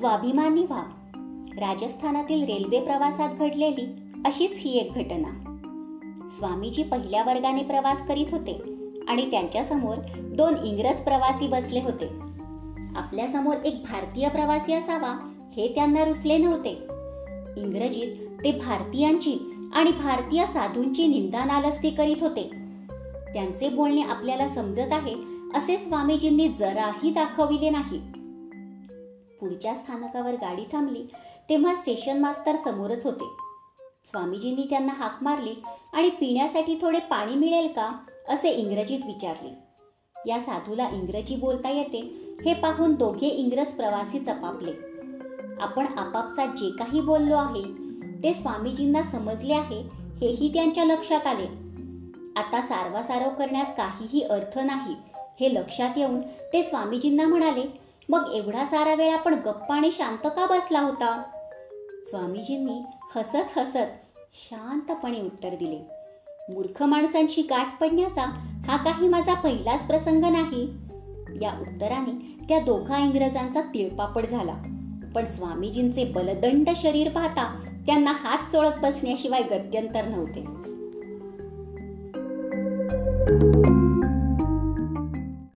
स्वाभिमानी व्हा. राजस्थानातील रेल्वे प्रवासात घडलेली अशीच ही एक घटना. स्वामीजी पहिल्या वर्गाने प्रवास करीत होते आणि त्यांच्यासमोर दोन इंग्रज प्रवासी बसले होते. आपल्यासमोर एक भारतीय प्रवासी असावा हे त्यांना रुचले नव्हते. इंग्रजीत ते भारतीयांची आणि भारतीय साधूंची निंदा नालस्ती करीत होते. त्यांचे बोलणे आपल्याला समजत आहे असे स्वामीजींनी जराही दाखविले नाही. पुढच्या स्थानकावर गाडी थांबली तेव्हा स्टेशन मास्तर समोरच होते. स्वामीजींनी त्यांना हाक मारली आणि पिण्यासाठी थोडे पाणी मिळेल का? असे इंग्रजीत विचारले. या साधूला इंग्रजी बोलता येते हे पाहून दोघे इंग्रज प्रवासी चपापले. आपण आपापसात जे काही बोललो आहे ते स्वामीजींना समजले आहे हेही त्यांच्या लक्षात आले. आता सारवासारव करण्यात काहीही अर्थ नाही हे लक्षात येऊन ते स्वामीजींना म्हणाले मग एवढा सारा वेळ आपण गप्पा आणि शांत का बसला होता? स्वामीजींनी हसत हसत शांतपणे उत्तर दिले. मूर्ख माणसांशी गाठ पडण्याचा हा काही माझा पहिलाच प्रसंग नाही. या उत्तराने त्या दोघा इंग्रजांचा तिळपापड झाला. पण स्वामीजींचे बलदंड शरीर पाहता त्यांना हात चोळत बसण्याशिवाय गत्यंतर नव्हते.